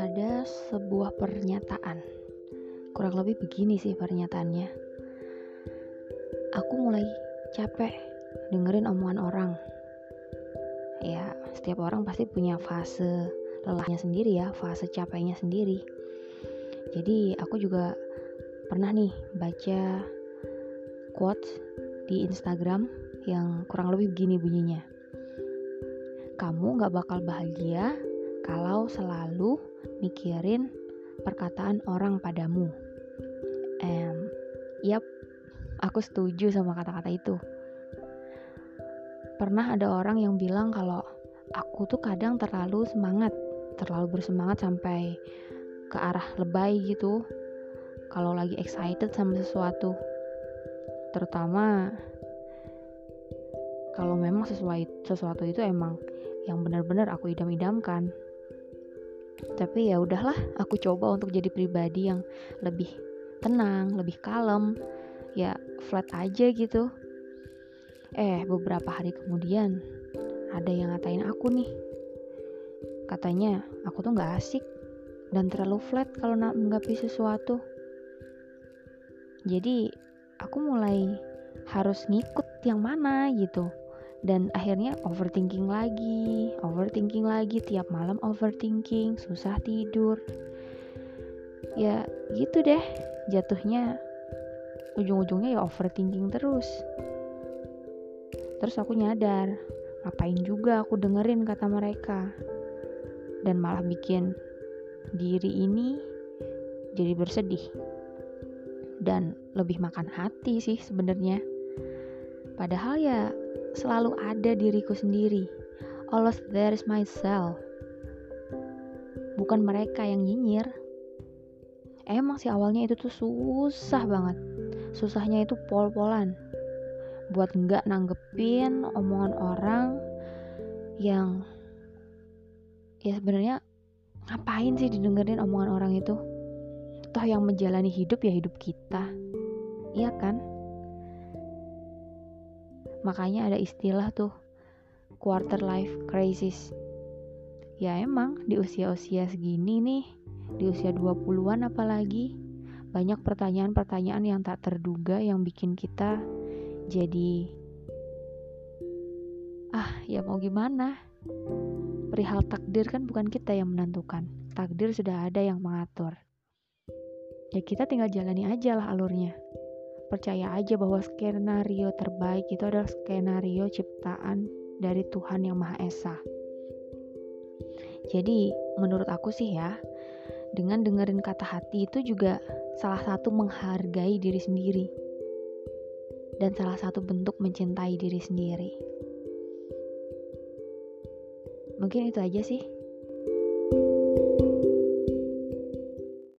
Ada sebuah pernyataan, kurang lebih begini sih pernyataannya. Aku mulai capek dengerin omongan orang. Ya, setiap orang pasti punya fase lelahnya sendiri ya, fase capeknya sendiri. Jadi aku juga pernah nih baca quotes di Instagram yang kurang lebih begini bunyinya. Kamu gak bakal bahagia kalau selalu mikirin perkataan orang padamu. And, yap, aku setuju sama kata-kata itu. Pernah ada orang yang bilang kalau aku tuh kadang terlalu semangat, terlalu bersemangat sampai ke arah lebay gitu kalau lagi excited sama sesuatu terutama kalau memang sesuai sesuatu itu emang yang benar-benar aku idam-idamkan. Tapi ya udahlah aku coba untuk jadi pribadi yang lebih tenang lebih kalem. Ya flat aja gitu. Eh beberapa hari kemudian ada yang ngatain aku nih. Katanya aku tuh nggak asik dan terlalu flat kalau menanggapi sesuatu. Jadi aku mulai harus ngikut yang mana gitu dan akhirnya overthinking lagi overthinking lagi tiap malam overthinking susah tidur. Ya gitu deh. Jatuhnya ujung-ujungnya ya overthinking terus. Terus aku nyadar ngapain juga aku dengerin kata mereka? Dan malah bikin diri ini jadi bersedih. Dan lebih makan hati sih sebenarnya. Padahal ya selalu ada diriku sendiri. Always there is myself. Bukan mereka yang nyinyir. Emang sih awalnya itu tuh susah banget. Susahnya itu pol-polan. Buat nggak nanggepin omongan orang yang ya sebenarnya ngapain sih didengerin omongan orang itu toh yang menjalani hidup ya hidup kita makanya ada istilah tuh quarter life crisis. Ya emang di usia-usia segini nih di usia 20-an apalagi banyak pertanyaan-pertanyaan yang tak terduga yang bikin kita jadi ah ya mau gimana? Perihal takdir kan bukan kita yang menentukan takdir sudah ada yang mengatur. Ya kita tinggal jalani aja lah alurnya percaya aja bahwa skenario terbaik itu adalah skenario ciptaan dari Tuhan yang Maha Esa. Jadi menurut aku sih ya dengan dengerin kata hati itu juga salah satu menghargai diri sendiri. Dan salah satu bentuk mencintai diri sendiri. Mungkin itu aja sih